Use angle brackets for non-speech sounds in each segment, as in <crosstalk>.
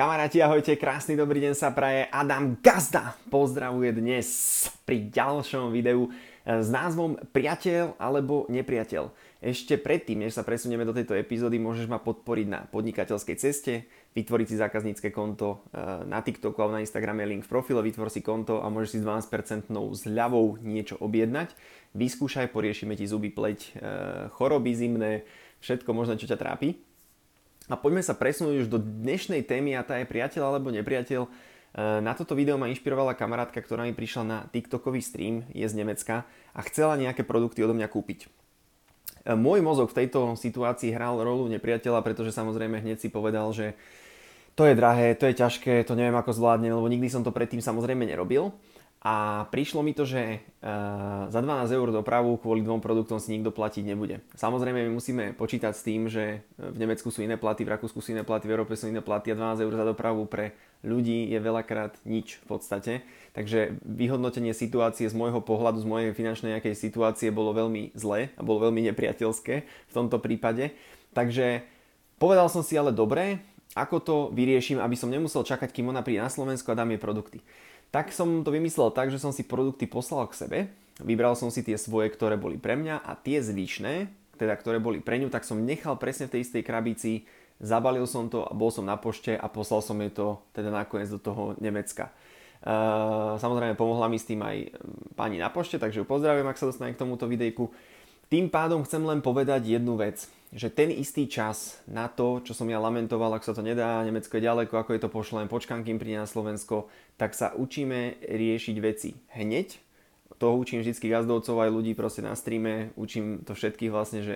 Kamaráti, ahojte, krásny dobrý deň sa praje. Adam Gazda pozdravuje dnes pri ďalšom videu s názvom Priateľ alebo nepriateľ. Ešte predtým, než sa presunieme do tejto epizódy, môžeš ma podporiť na podnikateľskej ceste, vytvoriť si zákaznícke konto eh, na TikToku alebo na Instagrame, link v profile, vytvor si konto a môžeš si s 12% zľavou niečo objednať. Vyskúšaj, poriešime ti zuby, pleť, eh, choroby zimné, všetko možné, čo ťa trápi. A poďme sa presunúť už do dnešnej témy a tá je priateľ alebo nepriateľ. E, na toto video ma inšpirovala kamarátka, ktorá mi prišla na TikTokový stream, je z Nemecka a chcela nejaké produkty odo mňa kúpiť. E, môj mozog v tejto situácii hral rolu nepriateľa, pretože samozrejme hneď si povedal, že to je drahé, to je ťažké, to neviem ako zvládnem, lebo nikdy som to predtým samozrejme nerobil. A prišlo mi to, že uh, za 12 eur dopravu kvôli dvom produktom si nikto platiť nebude. Samozrejme my musíme počítať s tým, že v Nemecku sú iné platy, v Rakúsku sú iné platy, v Európe sú iné platy a 12 eur za dopravu pre ľudí je veľakrát nič v podstate. Takže vyhodnotenie situácie z môjho pohľadu, z mojej finančnej nejakej situácie bolo veľmi zlé a bolo veľmi nepriateľské v tomto prípade. Takže povedal som si ale dobre, ako to vyrieším, aby som nemusel čakať, kým ona príde na Slovensku a dám jej produkty. Tak som to vymyslel tak, že som si produkty poslal k sebe, vybral som si tie svoje, ktoré boli pre mňa a tie zvyšné, teda ktoré boli pre ňu, tak som nechal presne v tej istej krabici, zabalil som to a bol som na pošte a poslal som jej to teda nakoniec do toho Nemecka. Uh, samozrejme pomohla mi s tým aj pani na pošte, takže ju pozdravujem, ak sa dostane k tomuto videjku. Tým pádom chcem len povedať jednu vec, že ten istý čas na to, čo som ja lamentoval, ak sa to nedá, Nemecko je ďaleko, ako je to pošlem, počkám, kým príde na Slovensko, tak sa učíme riešiť veci hneď. To učím vždy gazdovcov aj ľudí proste na streame, učím to všetkých vlastne, že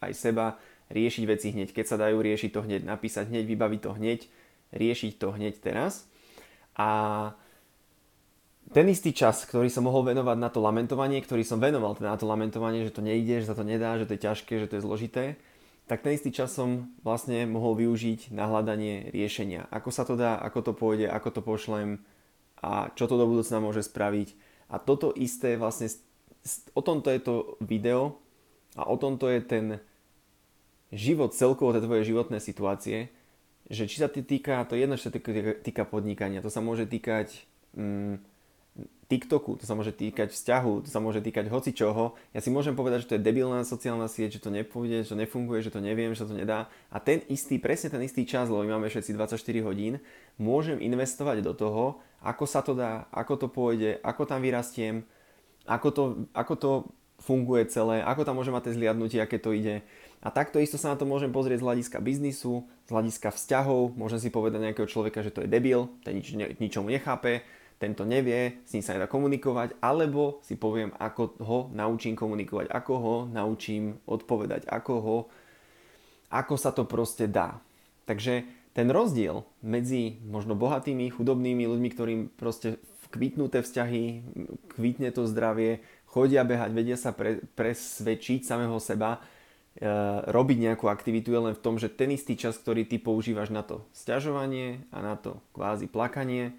aj seba riešiť veci hneď. Keď sa dajú riešiť to hneď, napísať hneď, vybaviť to hneď, riešiť to hneď teraz. A ten istý čas, ktorý som mohol venovať na to lamentovanie, ktorý som venoval teda na to lamentovanie, že to nejde, že sa to nedá, že to je ťažké, že to je zložité, tak ten istý čas som vlastne mohol využiť na hľadanie riešenia. Ako sa to dá, ako to pôjde, ako to pošlem a čo to do budúcna môže spraviť. A toto isté vlastne, o tomto je to video a o tomto je ten život celkovo, tie tvoje životné situácie, že či sa týka, to jedno, čo sa týka, týka podnikania, to sa môže týkať mm, TikToku, to sa môže týkať vzťahu, to sa môže týkať hoci čoho. Ja si môžem povedať, že to je debilná sociálna sieť, že to nepôjde, že to nefunguje, že to neviem, že to nedá. A ten istý, presne ten istý čas, lebo my máme všetci 24 hodín, môžem investovať do toho, ako sa to dá, ako to pôjde, ako tam vyrastiem, ako to, ako to funguje celé, ako tam môžem mať tie zliadnutie, aké to ide. A takto isto sa na to môžem pozrieť z hľadiska biznisu, z hľadiska vzťahov, môžem si povedať nejakého človeka, že to je debil, ten nič, ničomu nechápe, tento nevie, s ním sa nedá komunikovať, alebo si poviem, ako ho naučím komunikovať, ako ho naučím odpovedať, ako ho, ako sa to proste dá. Takže ten rozdiel medzi možno bohatými, chudobnými ľuďmi, ktorým proste kvitnú tie vzťahy, kvitne to zdravie, chodia behať, vedia sa pre, presvedčiť samého seba, e, robiť nejakú aktivitu je len v tom, že ten istý čas, ktorý ty používaš na to sťažovanie a na to kvázi plakanie,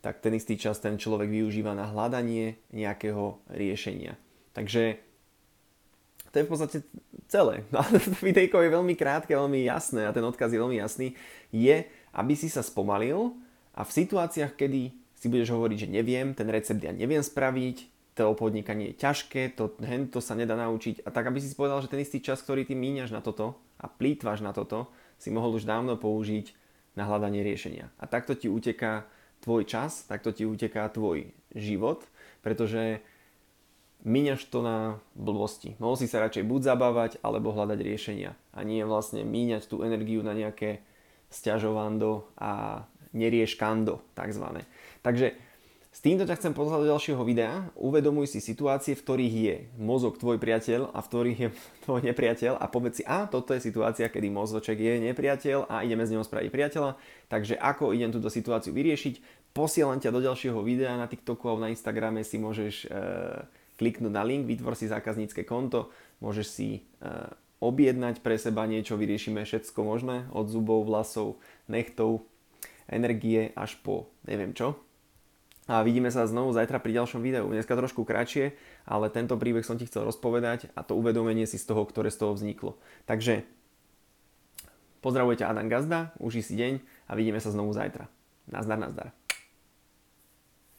tak ten istý čas ten človek využíva na hľadanie nejakého riešenia. Takže to je v podstate celé. <laughs> No, videjko je veľmi krátke, veľmi jasné a ten odkaz je veľmi jasný. Je, aby si sa spomalil a v situáciách, kedy si budeš hovoriť, že neviem, ten recept ja neviem spraviť, to podnikanie je ťažké, to, hen, to sa nedá naučiť. A tak, aby si povedal, že ten istý čas, ktorý ty míňaš na toto a plýtvaš na toto, si mohol už dávno použiť na hľadanie riešenia. A takto ti uteká tvoj čas, tak to ti uteká tvoj život, pretože míňaš to na blbosti. Mohol si sa radšej buď zabávať, alebo hľadať riešenia. A nie vlastne míňať tú energiu na nejaké sťažovando a nerieškando, takzvané. Takže s týmto ťa chcem pozvať do ďalšieho videa. Uvedomuj si situácie, v ktorých je mozog tvoj priateľ a v ktorých je <laughs> tvoj nepriateľ a povedz si, a toto je situácia, kedy mozoček je nepriateľ a ideme z neho spraviť priateľa. Takže ako idem túto situáciu vyriešiť? Posielam ťa do ďalšieho videa na TikToku alebo na Instagrame si môžeš e, kliknúť na link, vytvor si zákaznícke konto, môžeš si e, objednať pre seba niečo, vyriešime všetko možné, od zubov, vlasov, nechtov, energie až po neviem čo, a vidíme sa znovu zajtra pri ďalšom videu. Dneska trošku kratšie, ale tento príbeh som ti chcel rozpovedať a to uvedomenie si z toho, ktoré z toho vzniklo. Takže pozdravujte Adam Gazda, uži si deň a vidíme sa znovu zajtra. Nazdar, nazdar.